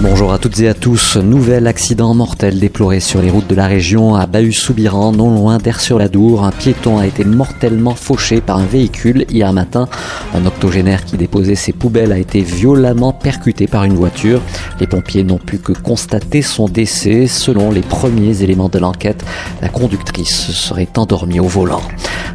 Bonjour à toutes et à tous. Nouvel accident mortel déploré sur les routes de la région à Bahus-Soubiran, non loin d'Air-sur-la-Dour. Un piéton a été mortellement fauché par un véhicule hier matin. Un octogénaire qui déposait ses poubelles a été violemment percuté par une voiture. Les pompiers n'ont pu que constater son décès. Selon les premiers éléments de l'enquête, la conductrice serait endormie au volant.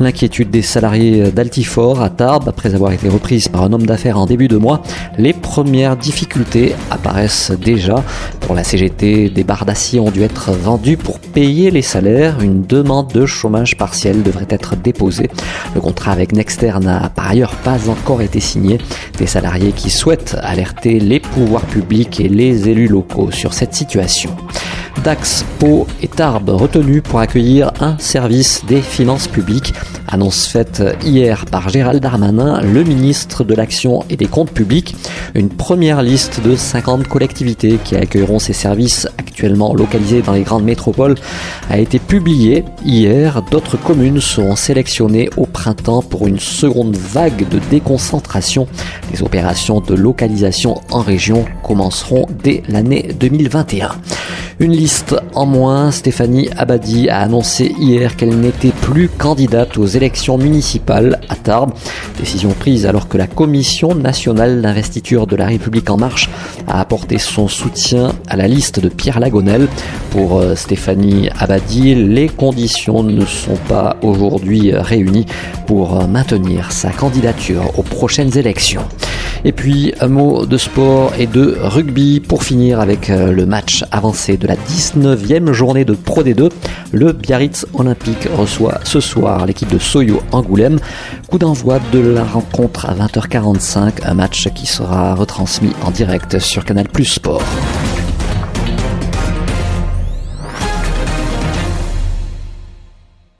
L'inquiétude des salariés d'Altifort à Tarbes, après avoir été reprise par un homme d'affaires en début de mois, les premières difficultés apparaissent déjà. Pour la CGT, des barres d'acier ont dû être vendues pour payer les salaires. Une demande de chômage partiel devrait être déposée. Le contrat avec Nexter n'a par ailleurs pas encore été signé. Des salariés qui souhaitent alerter les pouvoirs publics et les élus locaux sur cette situation. Dax, Pau et Tarbes retenus pour accueillir un service des finances publiques. Annonce faite hier par Gérald Darmanin, le ministre de l'Action et des Comptes publics. Une première liste de 50 collectivités qui accueilleront ces services actuellement localisés dans les grandes métropoles a été publiée hier. D'autres communes seront sélectionnées au printemps pour une seconde vague de déconcentration. Les opérations de localisation en région commenceront dès l'année 2021. Une liste en moins, Stéphanie Abadi a annoncé hier qu'elle n'était plus candidate aux élections municipales à Tarbes. Décision prise alors que la Commission nationale d'investiture de la République en marche a apporté son soutien à la liste de Pierre Lagonel. Pour euh, Stéphanie Abadi, les conditions ne sont pas aujourd'hui réunies pour euh, maintenir sa candidature aux prochaines élections. Et puis un mot de sport et de rugby pour finir avec euh, le match avancé de la 19e journée de Pro D2. Le Biarritz Olympique reçoit ce soir l'équipe de Soyo Angoulême. Coup d'envoi de la rencontre à 20h45, un match qui sera retransmis en direct sur Canal Plus Sport.